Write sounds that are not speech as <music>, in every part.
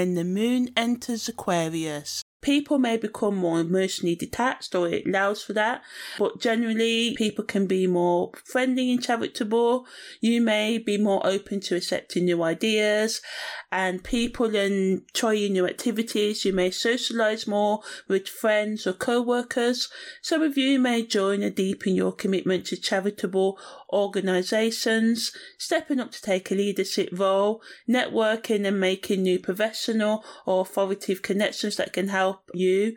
when the moon enters Aquarius. People may become more emotionally detached or it allows for that, but generally people can be more friendly and charitable. You may be more open to accepting new ideas and people and trying new activities. You may socialize more with friends or co-workers. Some of you may join or deepen your commitment to charitable organizations, stepping up to take a leadership role, networking and making new professional or authoritative connections that can help you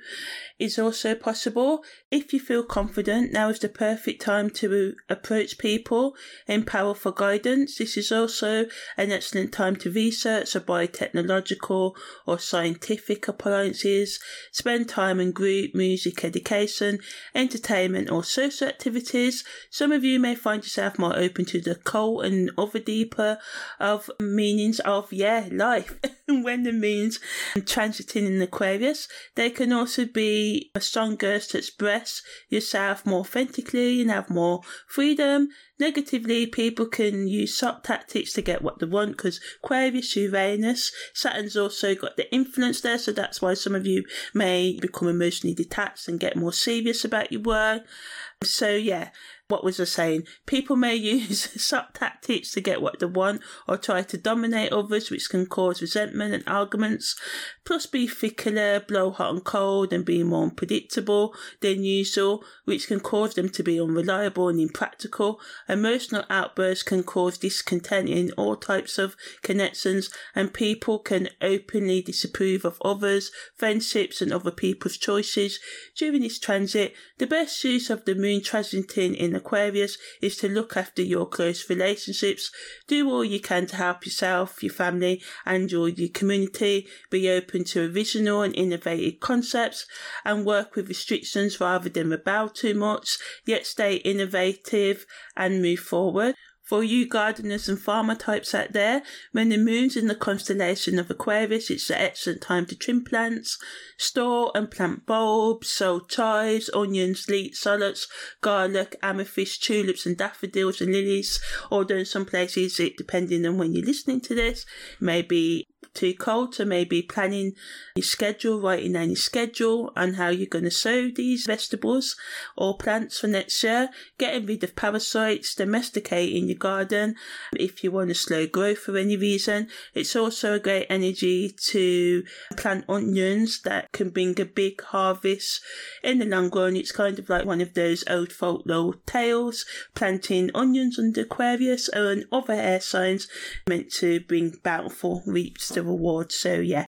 is also possible. If you feel confident, now is the perfect time to approach people in for guidance. This is also an excellent time to research or buy technological or scientific appliances, spend time in group music education, entertainment or social activities. Some of you may find yourself more open to the cult and other deeper of meanings of yeah life. <laughs> when the moon's transiting in Aquarius, they can also be a strong urge to express yourself more authentically and have more freedom. Negatively, people can use soft tactics to get what they want because Aquarius, Uranus, Saturn's also got the influence there, so that's why some of you may become emotionally detached and get more serious about your work. So yeah, what was I saying? People may use <laughs> sub tactics to get what they want or try to dominate others, which can cause resentment and arguments. Plus, be fickler, blow hot and cold, and be more unpredictable than usual, which can cause them to be unreliable and impractical. Emotional outbursts can cause discontent in all types of connections, and people can openly disapprove of others, friendships, and other people's choices. During this transit, the best use of the moon transiting in Aquarius is to look after your close relationships. Do all you can to help yourself, your family, and your, your community. Be open to original and innovative concepts and work with restrictions rather than rebel too much, yet stay innovative and move forward. For you gardeners and farmer types out there, when the moon's in the constellation of Aquarius, it's an excellent time to trim plants, store and plant bulbs, sow chives, onions, leeks, salads, garlic, amethyst, tulips and daffodils and lilies. Although in some places, it depending on when you're listening to this, may be too cold to maybe planning your schedule, writing down your schedule and how you're going to sow these vegetables or plants for next year, getting rid of parasites, domesticating your garden. If you want to slow growth for any reason, it's also a great energy to plant onions that can bring a big harvest in the long run. It's kind of like one of those old folklore tales, planting onions under Aquarius and other air signs meant to bring bountiful reaps to reward. So yeah,